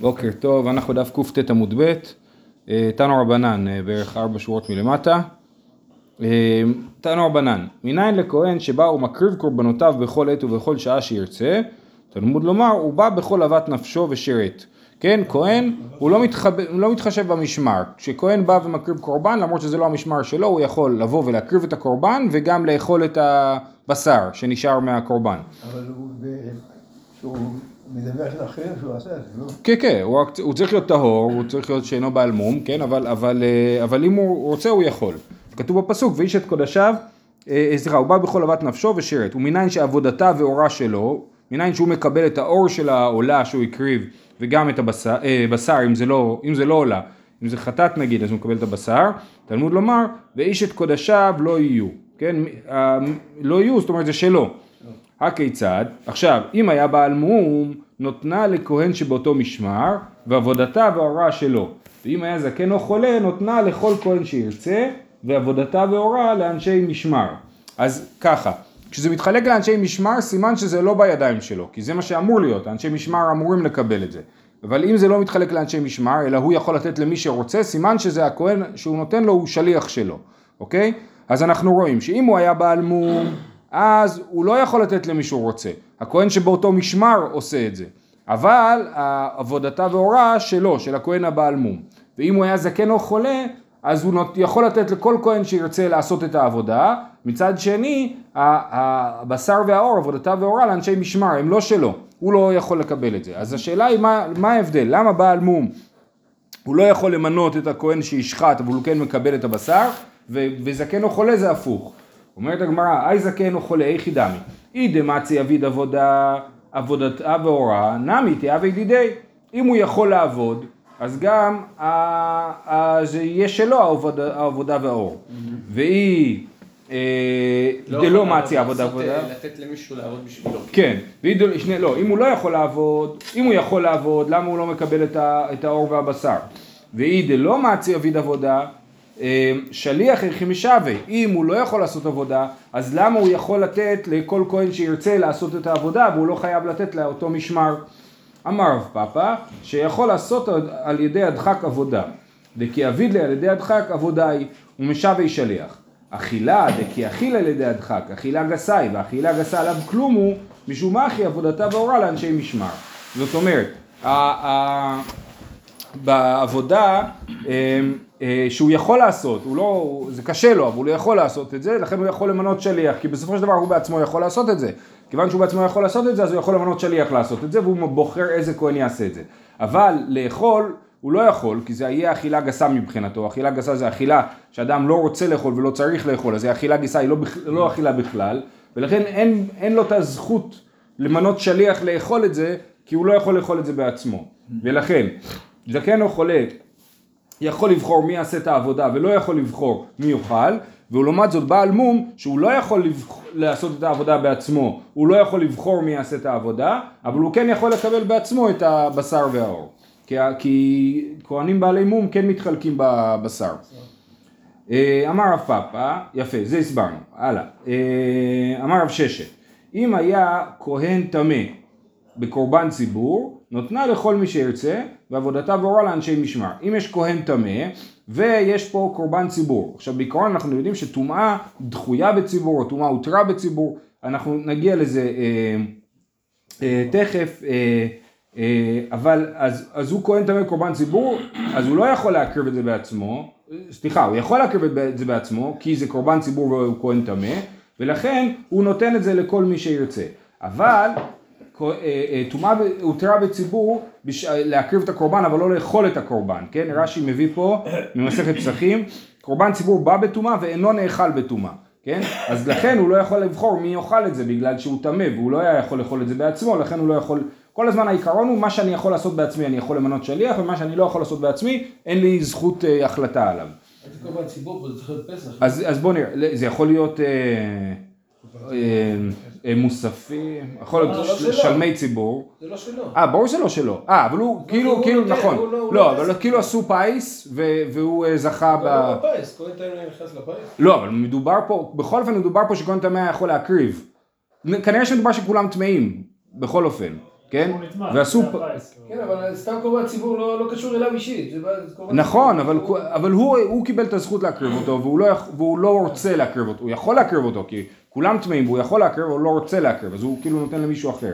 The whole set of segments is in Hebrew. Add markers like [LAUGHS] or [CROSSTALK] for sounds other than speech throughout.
בוקר טוב, אנחנו דף קט עמוד ב', אה, תנו רבנן, אה, בערך ארבע שורות מלמטה. אה, תנו רבנן, מניין לכהן שבא ומקריב קורבנותיו בכל עת ובכל שעה שירצה, תלמוד לומר, הוא בא בכל אהבת נפשו ושירת. כן, כהן, הוא לא, מתחב... לא מתחשב במשמר. כשכהן בא ומקריב קורבן, למרות שזה לא המשמר שלו, הוא יכול לבוא ולהקריב את הקורבן וגם לאכול את הבשר שנשאר מהקורבן. אבל הוא מדווח לאחרים שהוא עשה את זה, לא? כן, כן, הוא, צריך להיות טהור, הוא צריך להיות שאינו בעל מום, כן, אבל, אבל, אה, אבל אם הוא רוצה הוא יכול. כתוב בפסוק, ואיש את קודשיו, אה, אה, סליחה, הוא בא בכל אהבת נפשו ושירת, ומניין שעבודתה ואורה שלו, מניין שהוא מקבל את האור של העולה שהוא הקריב, וגם את הבשר, בשר, אם לא, אם זה לא עולה, אם זה חטאת נגיד, אז הוא מקבל את הבשר, תלמוד לומר, ואיש את קודשיו לא יהיו, כן, לא יהיו, זאת אומרת זה שלו. הכיצד? עכשיו, אם היה בעל מום, נותנה לכהן שבאותו משמר, ועבודתה וההוראה שלו. ואם היה זקן או חולה, נותנה לכל כהן שירצה, ועבודתה והוראה לאנשי משמר. אז ככה, כשזה מתחלק לאנשי משמר, סימן שזה לא בידיים שלו, כי זה מה שאמור להיות, אנשי משמר אמורים לקבל את זה. אבל אם זה לא מתחלק לאנשי משמר, אלא הוא יכול לתת למי שרוצה, סימן שזה הכהן שהוא נותן לו, הוא שליח שלו, אוקיי? אז אנחנו רואים שאם הוא היה בעל מום, אז הוא לא יכול לתת למי שהוא רוצה. הכהן שבאותו משמר עושה את זה. אבל עבודתה והוראה שלו, של הכהן הבעל מום. ואם הוא היה זקן או חולה, אז הוא יכול לתת לכל כהן שירצה לעשות את העבודה. מצד שני, הבשר והאור, עבודתה והוראה לאנשי משמר, הם לא שלו. הוא לא יכול לקבל את זה. אז השאלה היא מה, מה ההבדל? למה בעל מום הוא לא יכול למנות את הכהן שישחט, אבל הוא כן מקבל את הבשר, וזקן או חולה זה הפוך. אומרת הגמרא, אי זקן או חולה, איכי דמי. אי דמצי אביד עבודה, עבודתה והוראה, נמי תהווה ידידי. אם הוא יכול לעבוד, אז גם זה יהיה שלו העבודה, והאור. והיא אה, דלא מצי עבודה עבודה. לתת למישהו לעבוד בשבילו. כן, לא, אם הוא לא יכול לעבוד, אם הוא יכול לעבוד, למה הוא לא מקבל את, האור והבשר? ואי דלא מעצי אביד עבודה, שליח ערכי משווה, אם הוא לא יכול לעשות עבודה, אז למה הוא יכול לתת לכל כהן שירצה לעשות את העבודה, והוא לא חייב לתת לאותו משמר? אמר רב פאפא, שיכול לעשות על ידי הדחק עבודה, דכי אביד לי על ידי הדחק עבודה היא, ומשווה שליח. אכילה, דכי אכילה על ידי הדחק, אכילה גסה היא, ואכילה גסה עליו כלום הוא, משום מה אחי עבודתה והורה לאנשי משמר. זאת אומרת, בעבודה אה, שהוא יכול לעשות, הוא לא, זה קשה לו, אבל הוא לא יכול לעשות את זה, לכן הוא יכול למנות שליח, כי בסופו של דבר הוא בעצמו יכול לעשות את זה. כיוון שהוא בעצמו יכול לעשות את זה, אז הוא יכול למנות שליח לעשות את זה, והוא בוחר איזה כהן יעשה את זה. אבל לאכול, הוא לא יכול, כי זה יהיה אכילה גסה מבחינתו, אכילה גסה זה אכילה שאדם לא רוצה לאכול ולא צריך לאכול, אז אכילה גסה, היא לא, לא אכילה בכלל, ולכן אין, אין לו את הזכות למנות שליח לאכול את זה, כי הוא לא יכול לאכול את זה בעצמו. ולכן, זקן או חולה יכול לבחור מי יעשה את העבודה ולא יכול לבחור מי יאכל, והוא לעומת זאת בעל מום שהוא לא יכול לבח... לעשות את העבודה בעצמו, הוא לא יכול לבחור מי יעשה את העבודה, אבל הוא כן יכול לקבל בעצמו את הבשר והאור. כי, כי כהנים בעלי מום כן מתחלקים בבשר. אה, אמר רב פאפא, יפה, זה הסברנו, הלאה. אה, אמר רב ששת, אם היה כהן טמא בקורבן ציבור, נותנה לכל מי שירצה, ועבודתה והורה לאנשי משמר. אם יש כהן טמא, ויש פה קורבן ציבור. עכשיו בעיקרון אנחנו יודעים שטומאה דחויה בציבור, או טומאה הותרה בציבור, אנחנו נגיע לזה אה, אה, תכף, אה, אה, אבל אז, אז הוא כהן טמא בקורבן ציבור, אז הוא לא יכול להקריב את זה בעצמו, סליחה, הוא יכול להקריב את זה בעצמו, כי זה קורבן ציבור והוא כהן טמא, ולכן הוא נותן את זה לכל מי שירצה. אבל טומאה ב- הותרה בציבור בש... להקריב את הקורבן אבל לא לאכול את הקורבן, כן? רש"י מביא פה ממסכת פסחים, קורבן ציבור בא בטומאה ואינו נאכל בטומאה, כן? אז לכן הוא לא יכול לבחור מי יאכל את זה בגלל שהוא טמא והוא לא היה יכול לאכול את זה בעצמו, לכן הוא לא יכול, כל הזמן העיקרון הוא מה שאני יכול לעשות בעצמי אני יכול למנות שליח ומה שאני לא יכול לעשות בעצמי אין לי זכות אה, החלטה עליו. להיות פסח. אז, אז בוא נראה, זה יכול להיות אה, אה, אה, מוספים, יכול להיות אה, לא ש- שלו. שלמי ציבור. זה לא שלו. אה, ברור שלא שלו. אה, אבל הוא כאילו, כאילו, נותן, נכון. הוא לא- לא, לא אבל. כאילו עשו פיס, והוא אה, זכה ב... לא בפיס, כהן תמיד נכנס לפיס. לא, אבל מדובר פה, בכל אופן מדובר פה שכהן טמא יכול להקריב. כנראה שמדובר שכולם טמאים, בכל אופן. כן? ועשו... הפיס. כן, אבל סתם קורבן ציבור לא לא קשור אליו אישית. נכון. אבל, אבל הוא, הוא קיבל את הזכות להקריב אותו לא, והוא לא רוצה להקריב אותו, הוא יכול להקריב אותו כי כולם טמאים והוא יכול להקריב אבל הוא לא רוצה להקריב אז הוא כאילו נותן למישהו אחר.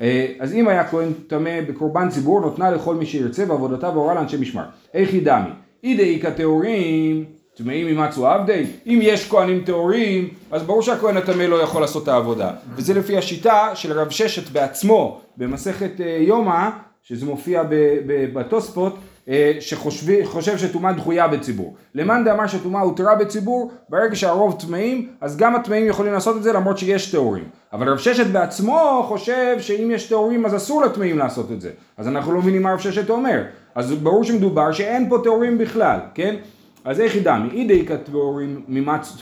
אה, אז אם היה כהן טמא בקורבן ציבור נותנה לכל מי שירצה ועבודתה והורה לאנשי משמר. איך היא דמי? אידי איכא טהורים טמאים ימצאו עבדי, אם יש כהנים טהורים, אז ברור שהכהן הטמא לא יכול לעשות את העבודה. וזה לפי השיטה של רב ששת בעצמו, במסכת אה, יומא, שזה מופיע בתוספות, שחושב שטומאה דחויה בציבור. למאן דאמר שטומאה הותרה בציבור, ברגע שהרוב טמאים, אז גם הטמאים יכולים לעשות את זה למרות שיש טהורים. אבל רב ששת בעצמו חושב שאם יש טהורים אז אסור לטמאים לעשות את זה. אז אנחנו לא מבינים מה רב ששת אומר. אז ברור שמדובר שאין פה טהורים בכלל, כן? אז איך ידע? מאידי כטהורים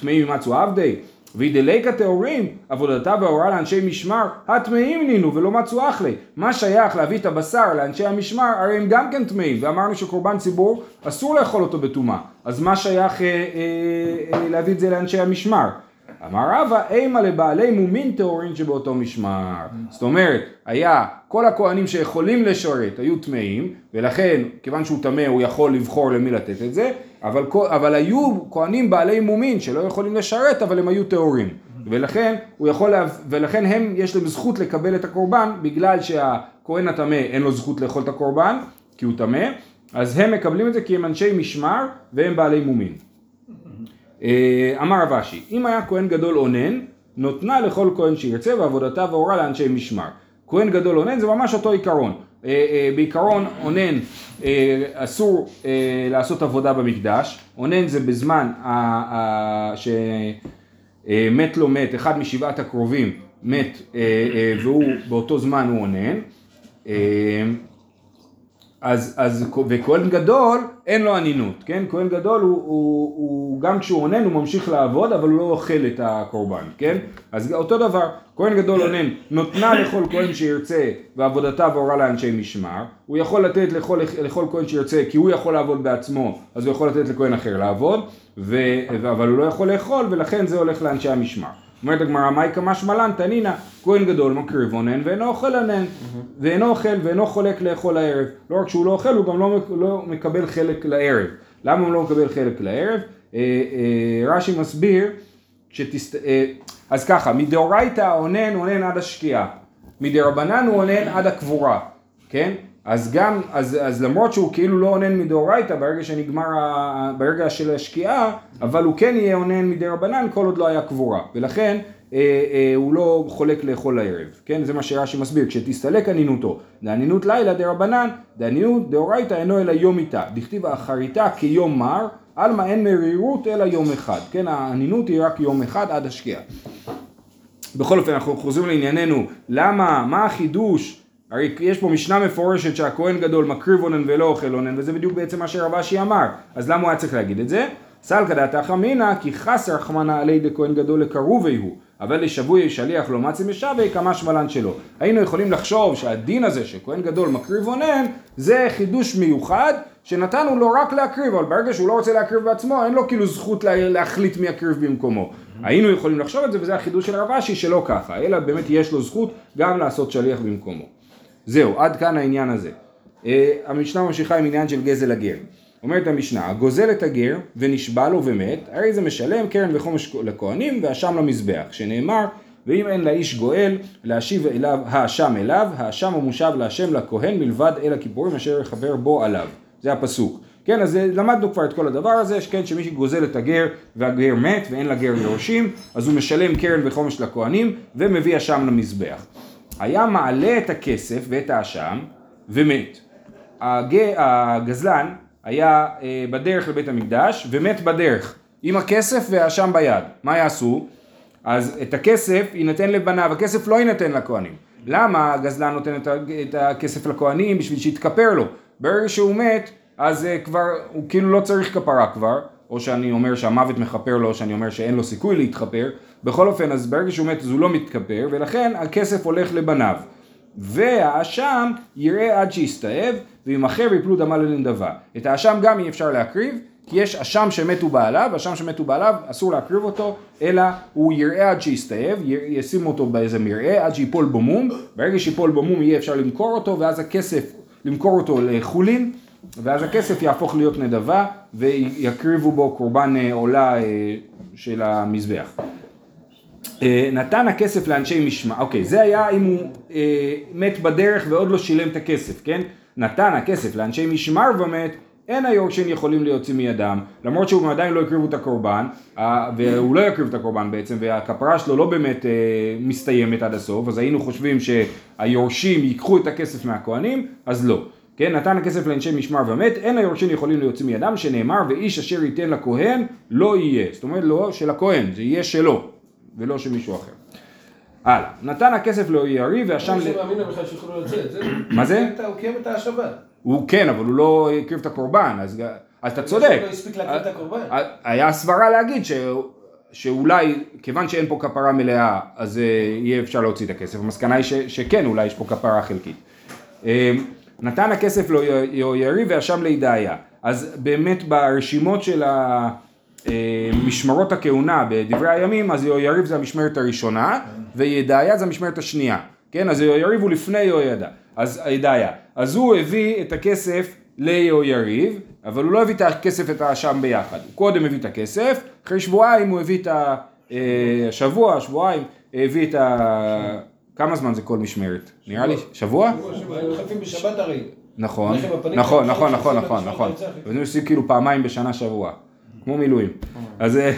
טמאים ימצאו עבדי, ואידי כטהורים עבודתה וההוראה לאנשי משמר, הטמאים נינו ולא מצאו אחלי. מה שייך להביא את הבשר לאנשי המשמר, הרי הם גם כן טמאים, ואמרנו שקורבן ציבור אסור לאכול אותו בטומאה. אז מה שייך אה, אה, אה, להביא את זה לאנשי המשמר? אמר רבא, אימה לבעלי מומין טהורין שבאותו משמר. זאת אומרת, היה כל הכהנים שיכולים לשרת היו טמאים, ולכן, כיוון שהוא טמא הוא יכול לבחור למי לתת את זה, אבל, אבל היו כהנים בעלי מומין שלא יכולים לשרת, אבל הם היו טהורים. ולכן, הוא יכול, לה, ולכן הם, יש להם זכות לקבל את הקורבן, בגלל שהכהן הטמא אין לו זכות לאכול את הקורבן, כי הוא טמא, אז הם מקבלים את זה כי הם אנשי משמר והם בעלי מומין. אה, אמר רב אשי, אם היה כהן גדול אונן, נותנה לכל כהן שירצה ועבודתה והורה לאנשי משמר. כהן גדול אונן זה ממש אותו עיקרון. אה, אה, בעיקרון אונן אה, אסור לעשות עבודה במקדש, אונן זה בזמן שמת לו מת, אחד משבעת הקרובים מת והוא באותו זמן הוא אונן. אז, אז, וכהן גדול אין לו אנינות, כן? כהן גדול הוא, הוא, הוא גם כשהוא אונן הוא ממשיך לעבוד אבל הוא לא אוכל את הקורבן, כן? אז אותו דבר, כהן גדול אונן נותנה לכל כהן שירצה ועבודתה והורה לאנשי משמר, הוא יכול לתת לכל, לכל כהן שירצה כי הוא יכול לעבוד בעצמו אז הוא יכול לתת לכהן אחר לעבוד, ו, אבל הוא לא יכול לאכול ולכן זה הולך לאנשי המשמר. אומרת הגמרא, מאי כמשמע לן תנינא, כהן גדול מקריב אונן ואינו אוכל אונן, ואינו אוכל ואינו חולק לאכול הערב. לא רק שהוא לא אוכל, הוא גם לא, לא מקבל חלק לערב. למה הוא לא מקבל חלק לערב? אה, אה, רש"י מסביר, שתסת... אה, אז ככה, מדאורייתא אונן אונן עד השקיעה, מדרבנן הוא אונן עד הקבורה, כן? אז גם, אז, אז למרות שהוא כאילו לא אונן מדאורייתא ברגע שנגמר, ה- ברגע של השקיעה, אבל הוא כן יהיה אונן מדרבנן כל עוד לא היה קבורה, ולכן אה, אה, הוא לא חולק לאכול הערב, כן? זה מה שרש"י מסביר, כשתסתלק אנינותו, דאנינות לילה דרבנן, דאנינות דאורייתא אינו אלא יום איתה, דכתיב אחריתה כיום מר, עלמא אין מרירות אלא יום אחד, כן? האנינות היא רק יום אחד עד השקיעה. בכל אופן אנחנו חוזרים לענייננו, למה, מה החידוש? הרי יש פה משנה מפורשת שהכהן גדול מקריב אונן ולא אוכל אונן וזה בדיוק בעצם מה שרב אשי אמר, אז למה הוא היה צריך להגיד את זה? סלקא דעתך אמינא כי חסר רחמנא עלי דכהן גדול לקרובי הוא אבל לשבוי שליח לא מצי משבי כמה שמלן שלו. היינו יכולים לחשוב שהדין הזה שכהן גדול מקריב אונן זה חידוש מיוחד שנתנו לו רק להקריב אבל ברגע שהוא לא רוצה להקריב בעצמו אין לו כאילו זכות לה, להחליט מי יקריב במקומו. היינו יכולים לחשוב את זה וזה החידוש של רב אשי שלא ככה אלא באמת יש לו זכות גם לעשות שליח במקומו. זהו עד כאן העניין הזה. אה, המשנה ממשיכה עם עניין של גזל הגר. אומרת המשנה, הגוזל את הגר ונשבע לו ומת, הרי זה משלם קרן וחומש לכהנים והאשם למזבח, שנאמר, ואם אין לאיש גואל, להשיב אליו, האשם אליו, האשם המושב להשם לכהן מלבד אל הכיפורים אשר יחבר בו עליו. זה הפסוק. כן, אז למדנו כבר את כל הדבר הזה, כן, שמי שגוזל את הגר והגר מת ואין לגר יורשים, אז הוא משלם קרן וחומש לכהנים ומביא אשם למזבח. היה מעלה את הכסף ואת האשם ומת. הג... הגזלן היה אה, בדרך לבית המקדש ומת בדרך עם הכסף והאשם ביד. מה יעשו? אז את הכסף יינתן לבניו, הכסף לא יינתן לכהנים. למה הגזלן נותן את הכסף לכהנים? בשביל שיתכפר לו. ברגע שהוא מת, אז אה, כבר, הוא כאילו לא צריך כפרה כבר, או שאני אומר שהמוות מכפר לו, או שאני אומר שאין לו סיכוי להתכפר. בכל אופן, אז ברגע שהוא מת אז הוא לא מתכפר, ולכן הכסף הולך לבניו. והאשם יראה עד שיסתאב, וימכר ויפלו דמה לנדבה. את האשם גם אי אפשר להקריב, כי יש אשם שמתו בעליו, אשם שמתו בעליו, אסור להקריב אותו, אלא הוא יראה עד שיסתאב, י- ישימו אותו באיזה מרעה עד שיפול בו מום, ברגע שיפול בו מום יהיה אפשר למכור אותו, ואז הכסף, למכור אותו לחולין, ואז הכסף יהפוך להיות נדבה, ויקריבו בו קורבן אה, עולה אה, של המזבח. אה, נתן הכסף לאנשי משמע, אוקיי, זה היה אם הוא אה, מת בדרך ועוד לא שילם את הכסף, כן? נתן הכסף לאנשי משמר ומת, אין היורשים יכולים להוציא מידם, למרות שהוא עדיין לא הקריבו את הקורבן, והוא לא יקריב את הקורבן בעצם, והכפרה שלו לא באמת אה, מסתיימת עד הסוף, אז היינו חושבים שהיורשים ייקחו את הכסף מהכהנים, אז לא. כן, נתן הכסף לאנשי משמר ומת, אין היורשים יכולים להוציא מידם, שנאמר, ואיש אשר ייתן לכהן, לא יהיה. זאת אומרת, לא של הכהן, זה יהיה שלו. ולא של מישהו אחר. הלאה, נתן הכסף לא יריב והשם... מי שמאמין לו בכלל שיוכלו לצאת, זה. מה זה? הוא קיים את ה- הוא כן, אבל הוא לא הקריב את הקורבן, אז, אתה צודק. הוא לא הספיק להקריב את הקורבן. היה סברה להגיד ש... שאולי, כיוון שאין פה כפרה מלאה, אז אה, יהיה אפשר להוציא את הכסף. המסקנה היא ש... שכן, אולי יש פה כפרה חלקית. נתן הכסף לא יריב והשם לידעיה. אז באמת ברשימות של. אה, משמרות הכהונה בדברי הימים, אז יהויריב זה המשמרת הראשונה, וידעיה זה המשמרת השנייה. כן, אז יהויריב הוא לפני יהוידע. אז ידעיה. אז הוא הביא את הכסף ליהויריב, אבל הוא לא הביא את הכסף ואת האשם ביחד. הוא קודם הביא את הכסף, אחרי שבועיים הוא הביא את. אה, שבוע, שבועיים, הביא את ה... כמה זמן זה כל משמרת? נראה לי שבוע? הם מחלפים בשבת הרי. נכון, נכון, נכון, נכון, נכון, נכון. האמצעית. וזה עושים כאילו פעמיים בשנה שבוע, כמו מילואים. אז אה,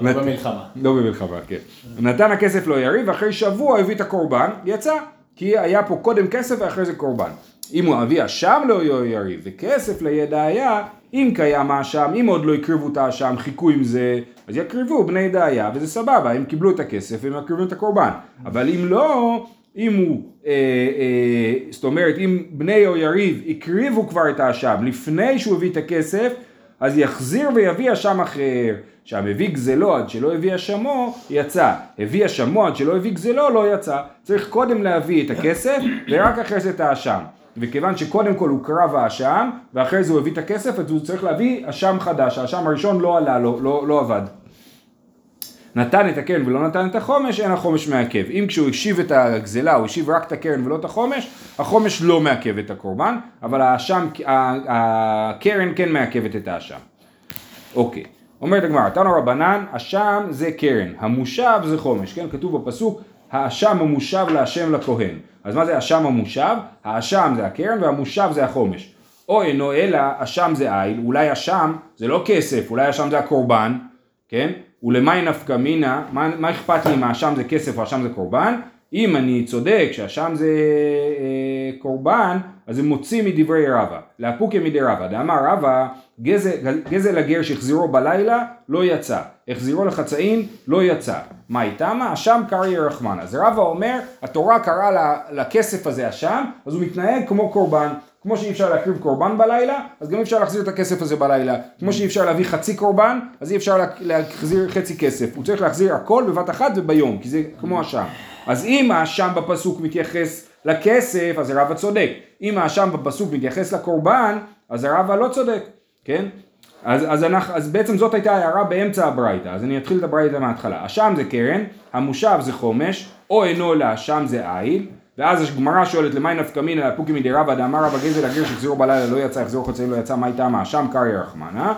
לא במלחמה. [LAUGHS] לא במלחמה, כן. נתן הכסף לא יריב, ואחרי שבוע הביא את הקורבן, יצא. כי היה פה קודם כסף ואחרי זה קורבן. אם הוא אבי אשם לא יריב, וכסף לידעיה, אם קיים האשם, אם עוד לא הקריבו את האשם, חיכו עם זה, אז יקריבו בני ידעיה, וזה סבבה, הם קיבלו את הכסף, הם יקריבו את הקורבן. אבל אם לא, אם הוא, אה, אה, זאת אומרת, אם בני או יריב הקריבו כבר את האשם לפני שהוא הביא את הכסף, אז יחזיר ויביא אשם אחר. שהמביא גזלו עד שלא הביא אשמו, יצא. הביא אשמו עד שלא הביא גזלו, לא יצא. צריך קודם להביא את הכסף, ורק אחרי זה את האשם. וכיוון שקודם כל הוא קרב האשם, ואחרי זה הוא הביא את הכסף, אז הוא צריך להביא אשם חדש. האשם הראשון לא עלה לו, לא, לא עבד. נתן את הקרן ולא נתן את החומש, אין החומש מעכב. אם כשהוא השיב את הגזלה, הוא השיב רק את הקרן ולא את החומש, החומש לא מעכב את הקורבן, אבל האשם, הקרן כן מעכבת את האשם. אוקיי. אומרת הגמרא, תנו רבנן, אשם זה קרן, המושב זה חומש, כן? כתוב בפסוק, האשם המושב להשם לכהן. אז מה זה אשם המושב? האשם זה הקרן והמושב זה החומש. או אינו אלא אשם זה איל, אולי אשם זה לא כסף, אולי אשם זה הקורבן, כן? ולמי נפקא מינה, מה, מה אכפת לי אם האשם זה כסף או האשם זה קורבן? אם אני צודק שהאשם זה אה, קורבן, אז זה מוציא מדברי רבא. לאפוקי מדי רבא. דאמר רבא, גזל, גזל הגר שהחזירו בלילה, לא יצא. החזירו לחצאין, לא יצא. מה איתמה? אשם קרעי רחמנה. אז רבא אומר, התורה קראה לכסף הזה אשם, אז הוא מתנהג כמו קורבן. כמו שאי אפשר להקריב קורבן בלילה, אז גם אי אפשר להחזיר את הכסף הזה בלילה. כמו שאי אפשר להביא חצי קורבן, אז אי אפשר לה- להחזיר חצי כסף. הוא צריך להחזיר הכל בבת אחת וביום, כי זה כמו אשם. אז אם האשם בפסוק מתייחס לכסף, אז הרב צודק. אם האשם בפסוק מתייחס לקורבן, אז הרב לא צודק, כן? אז, אז, אנחנו, אז בעצם זאת הייתה הערה באמצע הברייתא, אז אני אתחיל את הברייתא מההתחלה. אשם זה קרן, המושב זה חומש, או אינו אלא אשם זה איל, ואז הגמרא שואלת למאי נפקא מינא לאפוקי מדי רבא דאמר רבא גזל הגר שהחזירו בלילה לא יצא, החזירו חצאים לא יצא, מה איתם האשם קרעי רחמנה?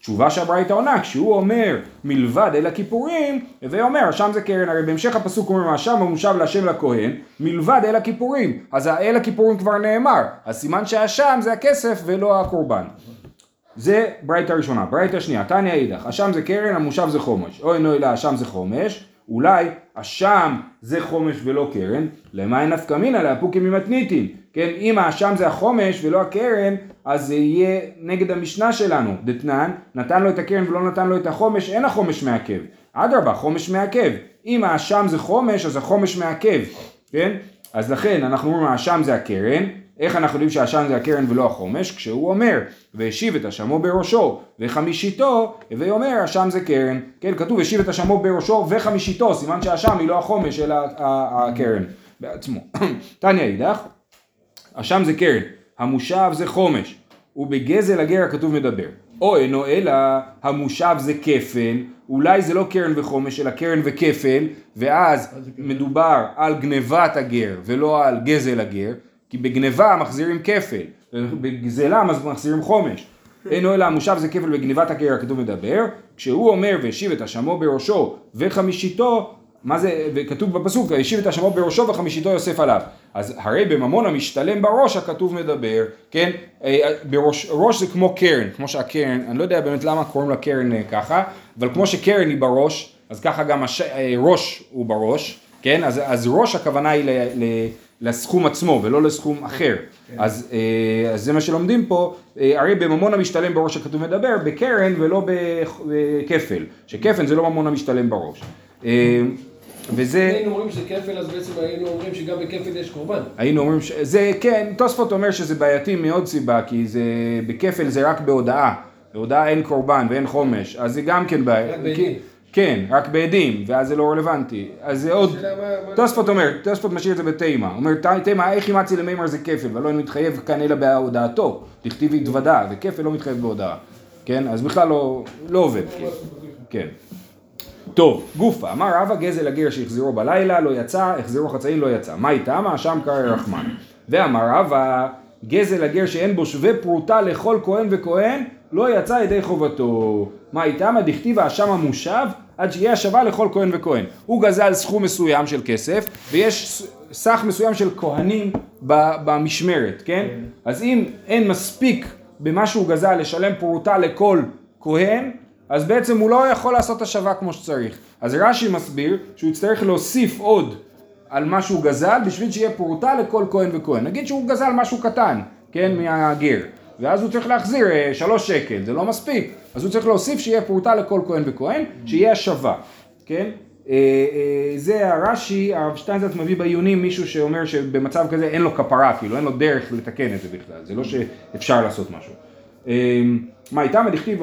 תשובה שהברייתא עונה, כשהוא אומר מלבד אל הכיפורים, הווי אומר, אשם זה קרן, הרי בהמשך הפסוק אומרים, האשם המושב להשם לכהן, מלבד אל הכיפורים, אז האל הכיפורים כבר נאמר, אז סימן שהאשם זה הכסף ולא הקורבן. זה ברייתא ראשונה. ברייתא שנייה, תניא אידך, אשם זה קרן, המושב זה חומש. או אינו אלא אשם זה חומש, אולי אשם זה חומש ולא קרן, למאי נפקא מינא לאפוקי ממתניתין. כן, אם האשם זה החומש ולא הקרן, אז זה יהיה נגד המשנה שלנו. דתנן, נתן לו את הקרן ולא נתן לו את החומש, אין החומש מעכב. אדרבה, חומש מעכב. אם האשם זה חומש, אז החומש מעכב. כן? אז לכן אנחנו אומרים האשם זה הקרן, איך אנחנו יודעים שהאשם זה הקרן ולא החומש? כשהוא אומר, והשיב את אשמו בראשו וחמישיתו, הווי אומר, אשם זה קרן. כן, כתוב, השיב את אשמו בראשו וחמישיתו, סימן שהאשם היא לא החומש, אלא הקרן בעצמו. [COUGHS] תניא אידך, אשם זה קרן, המושב זה חומש, ובגזל הגר הכתוב מדבר. או אינו אלא המושב זה כפל, אולי זה לא קרן וחומש אלא קרן וכפל, ואז מדובר על גנבת הגר ולא על גזל הגר, כי בגנבה מחזירים כפל, בגזלה מחזירים חומש. אינו אלא המושב זה כפל בגניבת הגר הכתוב מדבר, כשהוא אומר והשיב את אשמו בראשו וחמישיתו, מה זה, וכתוב בפסוק, והשיב את אשמו בראשו וחמישיתו יוסף עליו. אז הרי בממון המשתלם בראש הכתוב מדבר, כן, אה, בראש, ראש זה כמו קרן, כמו שהקרן, אני לא יודע באמת למה קוראים לה קרן אה, ככה, אבל כמו שקרן היא בראש, אז ככה גם הש, אה, ראש הוא בראש, כן, אז, אז ראש הכוונה היא ל, ל, לסכום עצמו ולא לסכום אחר. אז, אה, אז זה מה שלומדים פה, אה, הרי בממון המשתלם בראש הכתוב מדבר, בקרן ולא בכפל, שכפל זה לא ממון המשתלם בראש. אה, וזה... היינו אומרים שזה כפל, אז בעצם היינו אומרים שגם בכפל יש קורבן. היינו אומרים ש... זה כן, תוספות אומר שזה בעייתי מעוד סיבה, כי זה... בכפל זה רק בהודעה. בהודעה אין קורבן ואין חומש, אז זה גם כן בעיה. רק בעדים. כן, רק בעדים, ואז זה לא רלוונטי. אז זה עוד... מה- מה- תוספות אומר, תוספות משאיר את זה בתימה. אומר, "ת- תימה, איך אימצי למימר זה כפל, ולא מתחייב כאן אלא בהודעתו. דכתיב התוודה, וכפל לא מתחייב בהודעה. כן, אז בכלל לא, לא עובד. כאילו. כן. טוב, גופה, אמר רבא גזל הגר שהחזירו בלילה לא יצא, החזירו חצאים לא יצא. מה איתם? שם קרעי רחמן. ואמר רבא גזל הגר שאין בו שווה פרוטה לכל כהן וכהן לא יצא ידי חובתו. מה איתם? דכתיב האשם המושב עד שיהיה השבה לכל כהן וכהן. הוא גזל סכום מסוים של כסף ויש סך מסוים של כהנים במשמרת, כן? אז אם אין מספיק במה שהוא גזל לשלם פרוטה לכל כהן, אז בעצם הוא לא יכול לעשות השבה כמו שצריך. אז רש"י מסביר שהוא יצטרך להוסיף עוד על מה שהוא גזל בשביל שיהיה פרוטה לכל כהן וכהן. נגיד שהוא גזל משהו קטן, כן, מהגר, ואז הוא צריך להחזיר אה, שלוש שקל, זה לא מספיק, אז הוא צריך להוסיף שיהיה פרוטה לכל כהן וכהן, שיהיה השבה, כן? אה, אה, זה הרש"י, הרב שטיינזרץ מביא בעיונים מישהו שאומר שבמצב כזה אין לו כפרה, כאילו אין לו דרך לתקן את זה בכלל, זה לא שאפשר לעשות משהו. מה איתם הדכתיב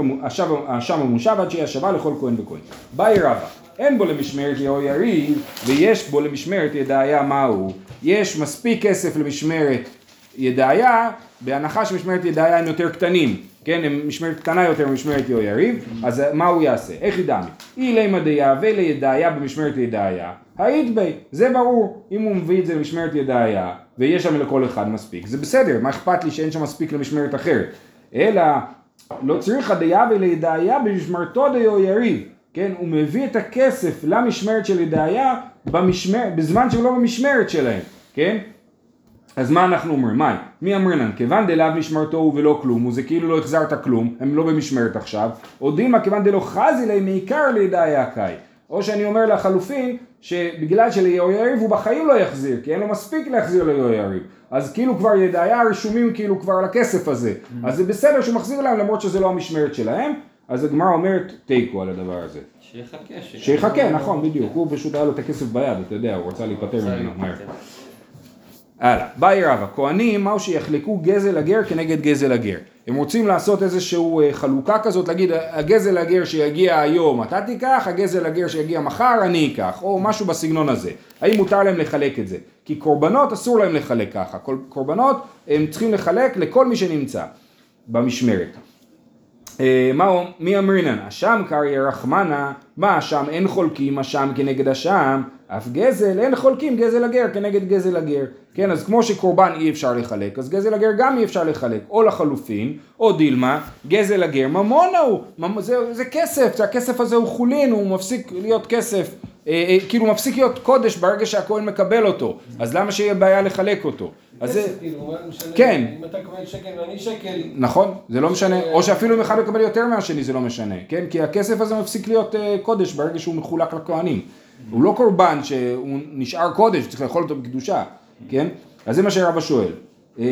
השם המושב עד שיהיה השבה לכל כהן וכהן. באי רבא, אין בו למשמרת יאו יריב ויש בו למשמרת ידעיה מהו. יש מספיק כסף למשמרת ידעיה, בהנחה שמשמרת ידעיה הם יותר קטנים, כן, הם משמרת קטנה יותר ממשמרת יאו יריב, אז מה הוא יעשה? איך ידעמי? אילי מדעיה ולידעיה במשמרת ידעיה, היית בי, זה ברור, אם הוא מביא את זה למשמרת ידעיה ויש שם לכל אחד מספיק, זה בסדר, מה אכפת לי שאין שם מספיק למשמרת אחרת? אלא לא צריך הדיה ולידעיה במשמרתו דיו יריב, כן, הוא מביא את הכסף למשמרת של ידעיה במשמר, בזמן שהוא לא במשמרת שלהם, כן? אז מה אנחנו אומרים? מאי? מי אמרינן? כיוון דלאו משמרתו הוא ולא כלום, וזה כאילו לא החזרת כלום, הם לא במשמרת עכשיו, או דילמה כיוון דלא חזי ליה מעיקר לידעיה קאי. או שאני אומר לחלופין, שבגלל שליהויריב הוא בחיים לא יחזיר, כי אין לו מספיק להחזיר ליהויריב. אז כאילו כבר ידעיה רשומים כאילו כבר על הכסף הזה. אז זה בסדר שהוא מחזיר להם למרות שזה לא המשמרת שלהם. אז הגמרא אומרת תיקו על הדבר הזה. שיחכה. שיחכה, נכון, בדיוק. הוא פשוט היה לו את הכסף ביד, אתה יודע, הוא רצה להיפטר ממנו מהר. הלאה, באי רבא, כהנים מהו שיחלקו גזל הגר כנגד גזל הגר. הם רוצים לעשות איזושהי אה, חלוקה כזאת, להגיד הגזל הגר שיגיע היום אתה תיקח, הגזל הגר שיגיע מחר אני אקח, או משהו בסגנון הזה. האם מותר להם לחלק את זה? כי קורבנות אסור להם לחלק ככה, קורבנות הם צריכים לחלק לכל מי שנמצא במשמרת. אה, מה הוא- מי אמרינן? אשם קרעי רחמנה, מה אשם אין חולקים אשם כנגד אשם, אף גזל אין חולקים גזל הגר כנגד גזל הגר. כן, אז כמו שקורבן אי אפשר לחלק, אז גזל הגר גם אי אפשר לחלק, או לחלופין, או דילמה, גזל הגר ממונה הוא, זה, זה כסף, שהכסף הזה הוא חולין, הוא מפסיק להיות כסף, אה, אה, כאילו מפסיק להיות קודש ברגע שהכהן מקבל אותו, אז למה שיהיה בעיה לחלק אותו? אז זה... כאילו? כן. אם אתה קורא שקל ואני שקל, נכון, זה לא משנה, או שאפילו אם אחד מקבל יותר מהשני זה לא משנה, כן? כי הכסף הזה מפסיק להיות אה, קודש ברגע שהוא מחולק לכהנים. הוא לא קורבן שהוא נשאר קודש, צריך לאכול אותו בקדושה, כן? אז זה מה שרבא שואל. אה,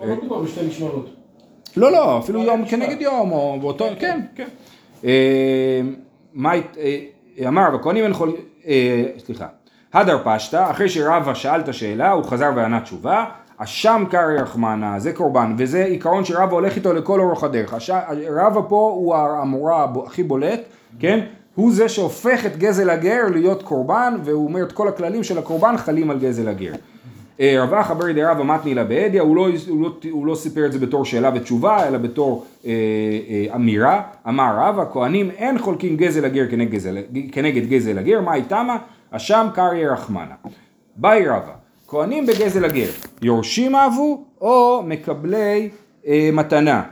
לא מדובר בשתי משמרות. לא, לא, אפילו לא יום משפט. כנגד יום, או באותו, כן, כן. אה, מה, אה, אמר הכהנים אין אה, סליחה, הדר פשטה, אחרי שרבא שאל את השאלה, הוא חזר וענה תשובה, אשם קרעי רחמנה, זה קורבן, וזה עיקרון שרבא הולך איתו לכל אורך הדרך. הש- רבא פה הוא המורה הב- הכי בולט, כן? הוא זה שהופך את גזל הגר להיות קורבן, והוא אומר את כל הכללים של הקורבן חלים על גזל הגר. אה, רב אחא ברי דרבא מתני לה בהדיא, הוא, לא, הוא, לא, הוא לא סיפר את זה בתור שאלה ותשובה, אלא בתור אה, אה, אמירה. אמר רבא, כהנים אין חולקים גזל הגר כנגד גזל, כנגד גזל הגר, מה איתמה? אשם קרעי רחמנה. באי רבא, כהנים בגזל הגר, יורשים אהבו או מקבלי אה, מתנה,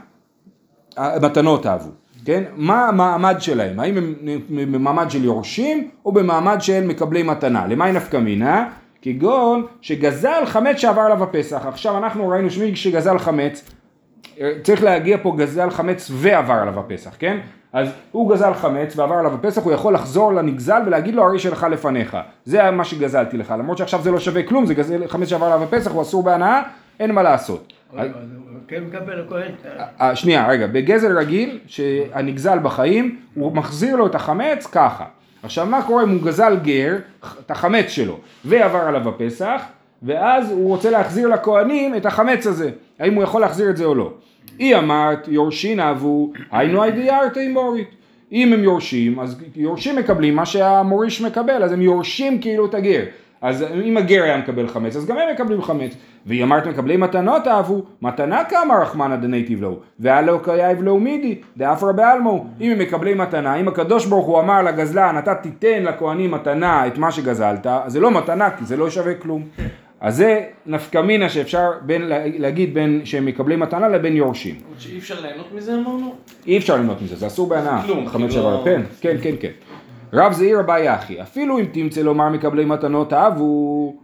אה, מתנות אהבו, כן? מה המעמד שלהם? האם הם במעמד של יורשים או במעמד של מקבלי מתנה? למאי נפקא מינה? כגון שגזל חמץ שעבר עליו הפסח. עכשיו אנחנו ראינו שמי שגזל חמץ, אה, צריך להגיע פה גזל חמץ ועבר עליו הפסח, כן? אז הוא גזל חמץ ועבר עליו הפסח, הוא יכול לחזור לנגזל ולהגיד לו הרי שלך לפניך. זה מה שגזלתי לך, למרות שעכשיו זה לא שווה כלום, זה גזל חמץ שעבר עליו הפסח, הוא אסור בהנאה, אין מה לעשות. כן הכהן. אה, שנייה, רגע, בגזל רגיל, שהנגזל בחיים, הוא מחזיר לו את החמץ ככה. עכשיו מה קורה אם הוא גזל גר, את החמץ שלו, ועבר עליו הפסח, ואז הוא רוצה להחזיר לכהנים את החמץ הזה, האם הוא יכול להחזיר את זה או לא. היא אמרת יורשין אבו, היינו הידיערתי מורית. אם הם יורשים, אז יורשים מקבלים מה שהמוריש מקבל, אז הם יורשים כאילו את הגר. אז אם הגר היה מקבל חמץ, אז גם הם מקבלים חמץ. והיא אמרת מקבלי מתנות אהבו, מתנה כמה רחמנא דנייטיב לו, והלא קייב לו מידי, דאפרא בעלמו. אם הם מקבלי מתנה, אם הקדוש ברוך הוא אמר לגזלן, אתה תיתן לכהנים מתנה את מה שגזלת, אז זה לא מתנה, כי זה לא שווה כלום. אז זה נפקא מינה שאפשר בין, להגיד בין שהם מקבלי מתנה לבין יורשים. שאי אפשר ליהנות מזה אמרנו? אי אפשר ליהנות מזה, זה אסור בהנאה. כלום, חמש כאילו- שעבר, כן, כן, כן, כן. רב זעיר אביי אחי, אפילו אם תמצא לומר מקבלי מתנות אהבו,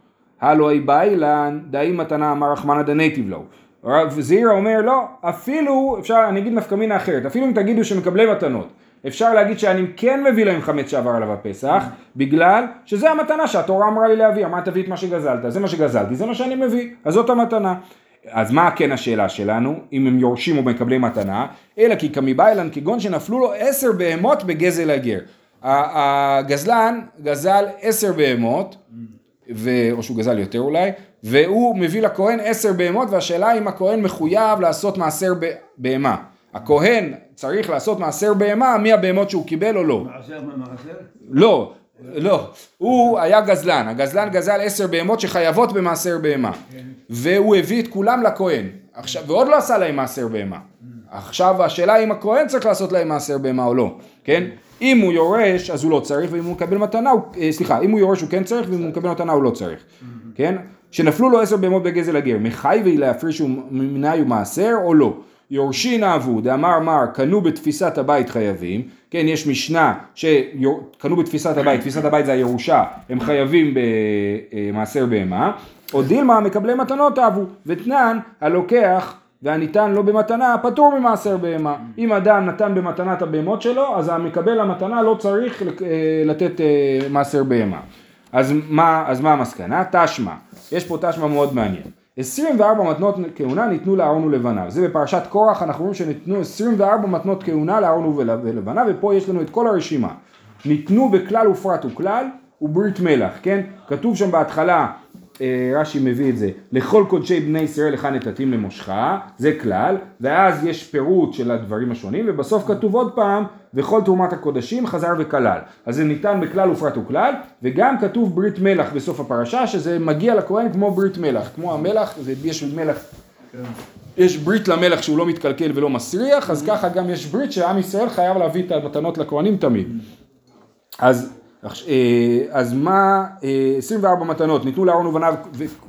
הלו אי באילן, דאי מתנה אמר רחמנא דנייטיב לו. רב זעיר אומר לא, אפילו, אפשר, אני אגיד נפקא מינה אחרת, אפילו אם תגידו שמקבלי מתנות, אפשר להגיד שאני כן מביא להם חמץ שעבר עליו הפסח, בגלל שזה המתנה שהתורה אמרה לי להביא, אמרה תביא את מה שגזלת, זה מה שגזלתי, זה מה שאני מביא, אז זאת המתנה. אז מה כן השאלה שלנו, אם הם יורשים או מקבלים מתנה, אלא כי כמיבאילן כגון שנפלו לו עשר בהמות בגזל הגר. הגזלן גזל עשר בהמות, ו... או שהוא גזל יותר אולי, והוא מביא לכהן עשר בהמות, והשאלה אם הכהן מחויב לעשות מעשר בהמה. הכהן צריך לעשות מעשר בהמה מהבהמות שהוא קיבל או לא. מעשר מה מעשר? לא, לא, הוא היה גזלן, הגזלן גזל עשר בהמות שחייבות במעשר בהמה, והוא הביא את כולם לכהן, עכשיו, ועוד לא עשה להם מעשר בהמה, עכשיו השאלה אם הכהן צריך לעשות להם מעשר בהמה או לא, כן? אם הוא יורש אז הוא לא צריך, ואם הוא מקבל מתנה, הוא, אה, סליחה, אם הוא יורש הוא כן צריך, ואם הוא מקבל מתנה הוא לא צריך, כן? שנפלו לו עשר בהמות בגזל הגר, מחייבי להפרישו מנאי ומעשר או לא? יורשין אהבו, דאמר מר, קנו בתפיסת הבית חייבים, כן, יש משנה שקנו בתפיסת הבית, תפיסת הבית זה הירושה, הם חייבים במעשר בהמה, או דילמה מקבלי מתנות אהבו, ותנן הלוקח והניתן לו במתנה פטור ממעשר בהמה. אם אדם נתן במתנה את הבהמות שלו, אז המקבל המתנה לא צריך אה, לתת אה, מעשר בהמה. אז מה, אז מה המסקנה? תשמע, יש פה תשמע מאוד מעניין. 24 מתנות כהונה ניתנו לאהרון ולבניו. זה בפרשת קורח אנחנו רואים שניתנו 24 מתנות כהונה לאהרון ולבניו ופה יש לנו את כל הרשימה. ניתנו בכלל ופרט וכלל וברית מלח, כן? כתוב שם בהתחלה, רש"י מביא את זה, לכל קודשי בני ישראל לך נתתים למושכה, זה כלל, ואז יש פירוט של הדברים השונים, ובסוף כתוב עוד פעם, וכל תרומת הקודשים חזר וכלל. אז זה ניתן בכלל ופרט וכלל, וגם כתוב ברית מלח בסוף הפרשה, שזה מגיע לכהן כמו ברית מלח, כמו המלח, זה, יש מלח. יש ברית למלך שהוא לא מתקלקל ולא מסריח, אז ככה גם יש ברית שעם ישראל חייב להביא את המתנות לכהנים תמיד. אז, אה, אז מה, אה, 24 מתנות ניתנו לאהרון ובניו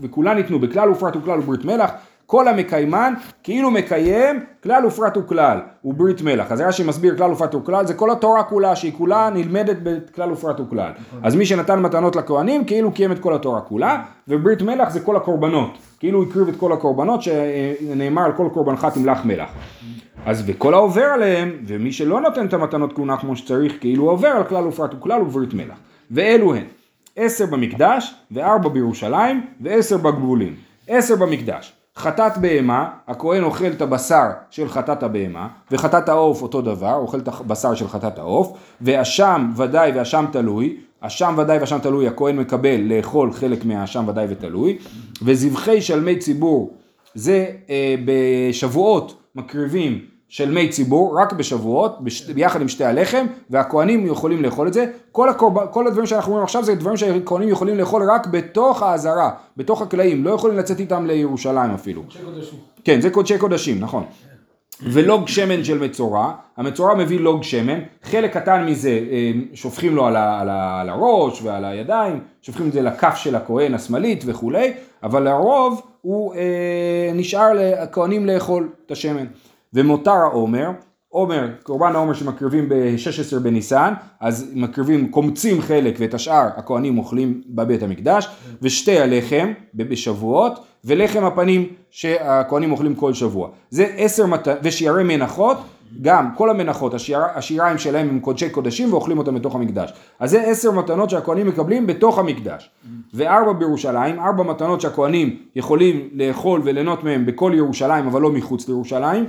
וכולן ניתנו בכלל ופרט וכלל וברית מלח, כל המקיימן כאילו מקיים כלל ופרט וכלל וברית מלח. אז רש"י מסביר כלל ופרט וכלל זה כל התורה כולה שהיא כולה נלמדת בכלל ופרט וכלל. אז מי שנתן מתנות לכהנים כאילו קיים את כל התורה כולה וברית מלח זה כל הקורבנות. כאילו הוא הקריב את כל הקורבנות שנאמר על כל קורבנך תמלח מלח. אז וכל העובר עליהם, ומי שלא נותן את המתנות כהונה כמו שצריך, כאילו הוא עובר על כלל ופרט וכלל וברית מלח. ואלו הן, עשר במקדש, וארבע בירושלים, ועשר בגבולים. עשר במקדש. חטאת בהמה, הכהן אוכל את הבשר של חטאת הבהמה, וחטאת העוף אותו דבר, אוכל את הבשר של חטאת העוף, ואשם ודאי ואשם תלוי, אשם ודאי ואשם תלוי, הכהן מקבל לאכול חלק מהאשם ודאי ותלוי, וזבחי שלמי ציבור, זה אה, בשבועות מקריבים של מי ציבור רק בשבועות, בש... ביחד עם שתי הלחם, והכהנים יכולים לאכול את זה. כל, הקורב... כל הדברים שאנחנו רואים עכשיו זה דברים שהכהנים יכולים לאכול רק בתוך העזרה, בתוך הקלעים, לא יכולים לצאת איתם לירושלים אפילו. קודשי קודשים. כן, זה קודשי קודשים, נכון. ולוג שמן של מצורע, המצורע מביא לוג שמן, חלק קטן מזה אה, שופכים לו על, ה, על, ה, על הראש ועל הידיים, שופכים את זה לכף של הכהן השמאלית וכולי, אבל לרוב הוא אה, נשאר לכהנים לאכול את השמן. ומותר העומר, עומר, קורבן העומר שמקריבים ב-16 בניסן, אז מקריבים, קומצים חלק ואת השאר הכהנים אוכלים בבית המקדש, ושתי הלחם בשבועות, ולחם הפנים שהכהנים אוכלים כל שבוע. זה עשר מת... ושיערי מנחות, גם כל המנחות, השיר... השיריים שלהם הם קודשי קודשים ואוכלים אותם בתוך המקדש. אז זה עשר מתנות שהכהנים מקבלים בתוך המקדש. וארבע בירושלים, ארבע מתנות שהכהנים יכולים לאכול וליהנות מהם בכל ירושלים, אבל לא מחוץ לירושלים.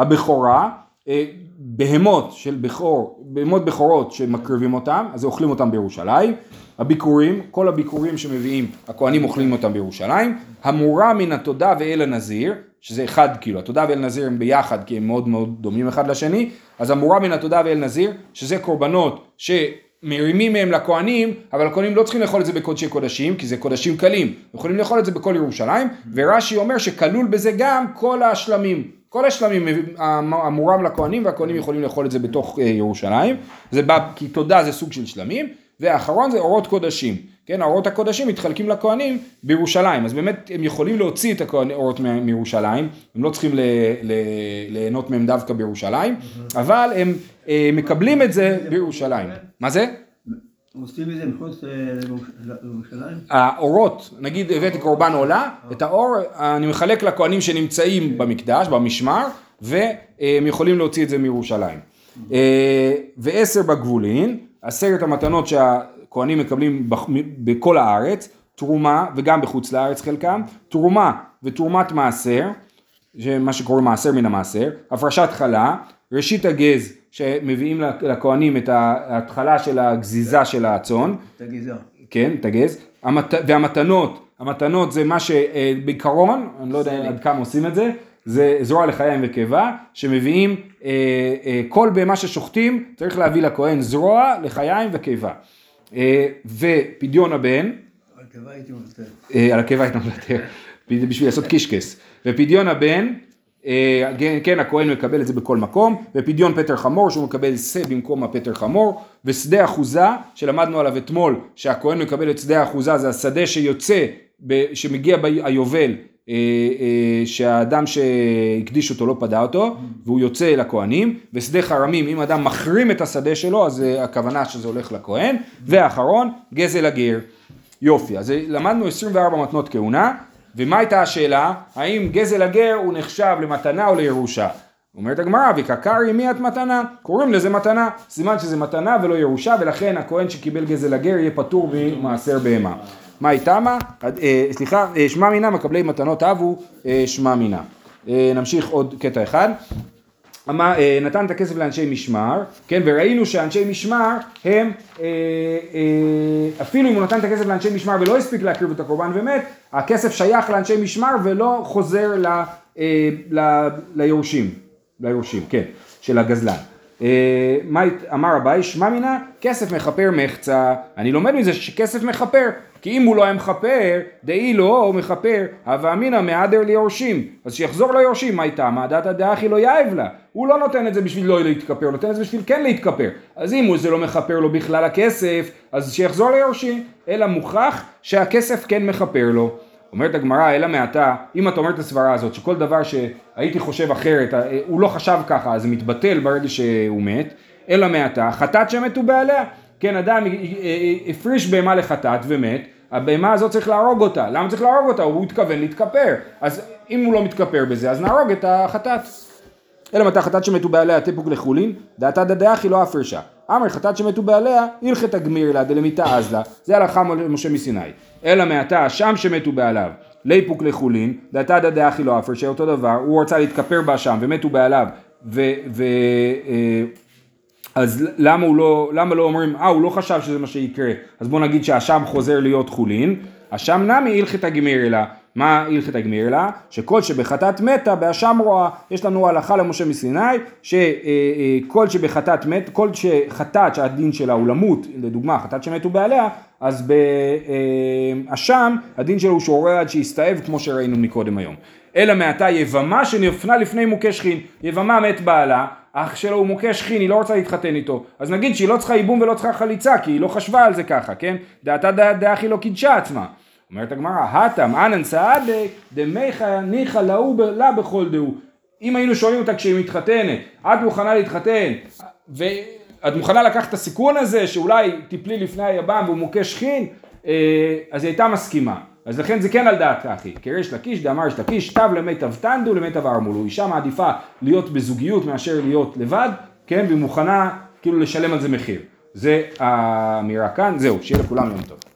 הבכורה, אה, בהמות של בכור, בהמות בכורות שמקריבים אותם, אז אוכלים אותם בירושלים. הביקורים, כל הביקורים שמביאים, הכהנים אוכלים אותם בירושלים. המורה מן התודה ואל הנזיר, שזה אחד כאילו, התודה ואל נזיר הם ביחד כי הם מאוד מאוד דומים אחד לשני, אז המורה מן התודה ואל נזיר, שזה קורבנות שמרימים מהם לכהנים, אבל הכהנים לא צריכים לאכול את זה בקודשי קודשים, כי זה קודשים קלים, יכולים לאכול את זה בכל ירושלים, ורש"י אומר שכלול בזה גם כל השלמים, כל השלמים המורם לכהנים והכהנים יכולים לאכול את זה בתוך אה, ירושלים, זה בא, כי תודה זה סוג של שלמים, והאחרון זה אורות קודשים, כן, האורות הקודשים מתחלקים לכהנים בירושלים, אז באמת הם יכולים להוציא את האורות מירושלים, הם לא צריכים ל- ל- ליהנות מהם דווקא בירושלים, אבל הם אה, מקבלים את זה בירושלים. מה זה? עושים את זה מחוץ אה, לירושלים? האורות, נגיד הבאתי קורבן עולה, את האור אני מחלק לכהנים שנמצאים במקדש, במשמר, והם יכולים להוציא את זה מירושלים. אה, ועשר בגבולין, עשרת המתנות שהכהנים מקבלים בכ- בכל הארץ, תרומה וגם בחוץ לארץ חלקם, תרומה ותרומת מעשר, מה שקוראים מעשר מן המעשר, הפרשת חלה, ראשית הגז שמביאים לכהנים את ההתחלה של הגזיזה של הצאן, הגזר. כן, את הגז, המת... והמתנות, המתנות זה מה שבעיקרון, אני לא יודע עד כמה עושים את זה, זה זרוע לחיים וקיבה, שמביאים אה, אה, כל בהמה ששוחטים, צריך להביא לכהן זרוע לחיים וקיבה. אה, ופדיון הבן, על קיבה הייתי מוותר. אה, על הקיבה הייתה מוותר, [LAUGHS] בשביל לעשות קישקס. ופדיון הבן, אה, כן, כן, הכהן מקבל את זה בכל מקום, ופדיון פטר חמור, שהוא מקבל שא במקום הפטר חמור, ושדה אחוזה, שלמדנו עליו אתמול, שהכהן מקבל את שדה האחוזה, זה השדה שיוצא, שמגיע ביובל, אה, אה, שהאדם שהקדיש אותו לא פדה אותו, והוא יוצא לכהנים, ושדה חרמים, אם אדם מחרים את השדה שלו, אז אה, הכוונה שזה הולך לכהן, ואחרון, גזל הגר. יופי, אז למדנו 24 מתנות כהונה, ומה הייתה השאלה? האם גזל הגר הוא נחשב למתנה או לירושה? אומרת הגמרא, וקקרי מיית מתנה, קוראים לזה מתנה, סימן שזה מתנה ולא ירושה, ולכן הכהן שקיבל גזל הגר יהיה פטור ממעשר בהמה. מה איתמה? אה, סליחה, אה, שמע מינה, מקבלי מתנות אבו, אה, שמע מינה. נמשיך עוד קטע אחד. אה, נתן את הכסף לאנשי משמר, כן, וראינו שאנשי משמר הם, אה, אה, אפילו אם הוא נתן את הכסף לאנשי משמר ולא הספיק להקריב את הקורבן ומת, הכסף שייך לאנשי משמר ולא חוזר ל, אה, ל, ליורשים, ליורשים, כן, של הגזלן. אה, אמר אביי, שמע מינה, כסף מכפר מחצה, אני לומד מזה שכסף מכפר, כי אם הוא לא היה מכפר, דאי לו מכפר, הווה אמינא מהדר ליורשים, אז שיחזור ליורשים, מה איתה? מה דתא דאחי לא יאיב לה, הוא לא נותן את זה בשביל לא להתכפר, הוא נותן את זה בשביל כן להתכפר, אז אם הוא זה לא מכפר לו בכלל הכסף, אז שיחזור ליורשים, אלא מוכח שהכסף כן מכפר לו. אומרת הגמרא, אלא מעתה, אם אתה אומר את הסברה הזאת, שכל דבר שהייתי חושב אחרת, אה, הוא לא חשב ככה, אז זה מתבטל ברגע שהוא מת, אלא מעתה, חטאת שמתו בעליה. כן, אדם אה, אה, הפריש בהמה לחטאת ומת, הבהמה הזאת צריך להרוג אותה. למה צריך להרוג אותה? הוא התכוון להתכפר. אז אם הוא לא מתכפר בזה, אז נהרוג את החטאת. אלא מתי חטאת שמתו בעליה תפוק לחולין, דעתה דדאחי לא הפרשה. אמר חטאת שמתו בעליה, הלכת הגמיר לה דלמיתה אז לה, זה הלכה משה מסיני. אלא מעתה שם שמתו בעליו, ליפוק לחולין, דעתה דדאחי לא הפרשה, אותו דבר, הוא רצה להתכפר באשם ומתו בעליו, ו... ו אה, אז למה הוא לא, למה לא אומרים, אה הוא לא חשב שזה מה שיקרה, אז בוא נגיד שהאשם חוזר להיות חולין, אשם נמי הלכת הגמיר לה, מה הלכת גמיר לה? שכל שבחטאת מתה באשם רואה, יש לנו הלכה למשה מסיני, שכל שבחטאת מת, כל שחטאת שהדין שלה הוא למות, לדוגמה חטאת שמתו בעליה, אז באשם הדין שלו הוא שעורר עד שיסתאב כמו שראינו מקודם היום. אלא מעתה יבמה שנפנה לפני מוכה שכין, יבמה מת בעלה, אח שלו הוא מוכה שכין, היא לא רוצה להתחתן איתו, אז נגיד שהיא לא צריכה ייבום ולא צריכה חליצה, כי היא לא חשבה על זה ככה, כן? דעתה דאחי לא קידשה עצמה. אומרת הגמרא, הטם אנן סעדי דמיכא ניחא לאו לה בכל דהו. אם היינו שואלים אותה כשהיא מתחתנת, את מוכנה להתחתן, ואת מוכנה לקחת את הסיכון הזה שאולי תפלי לפני היבם והוא מוכה שכין, אה, אז היא הייתה מסכימה. אז לכן זה כן על דעת אחי, כריש לקיש דאמר יש לקיש, תב למיטב תנדו למיטב ארמולו, אישה מעדיפה להיות בזוגיות מאשר להיות לבד, כן, והיא מוכנה כאילו לשלם על זה מחיר. זה האמירה כאן, זהו, שיהיה לכולם יום טוב.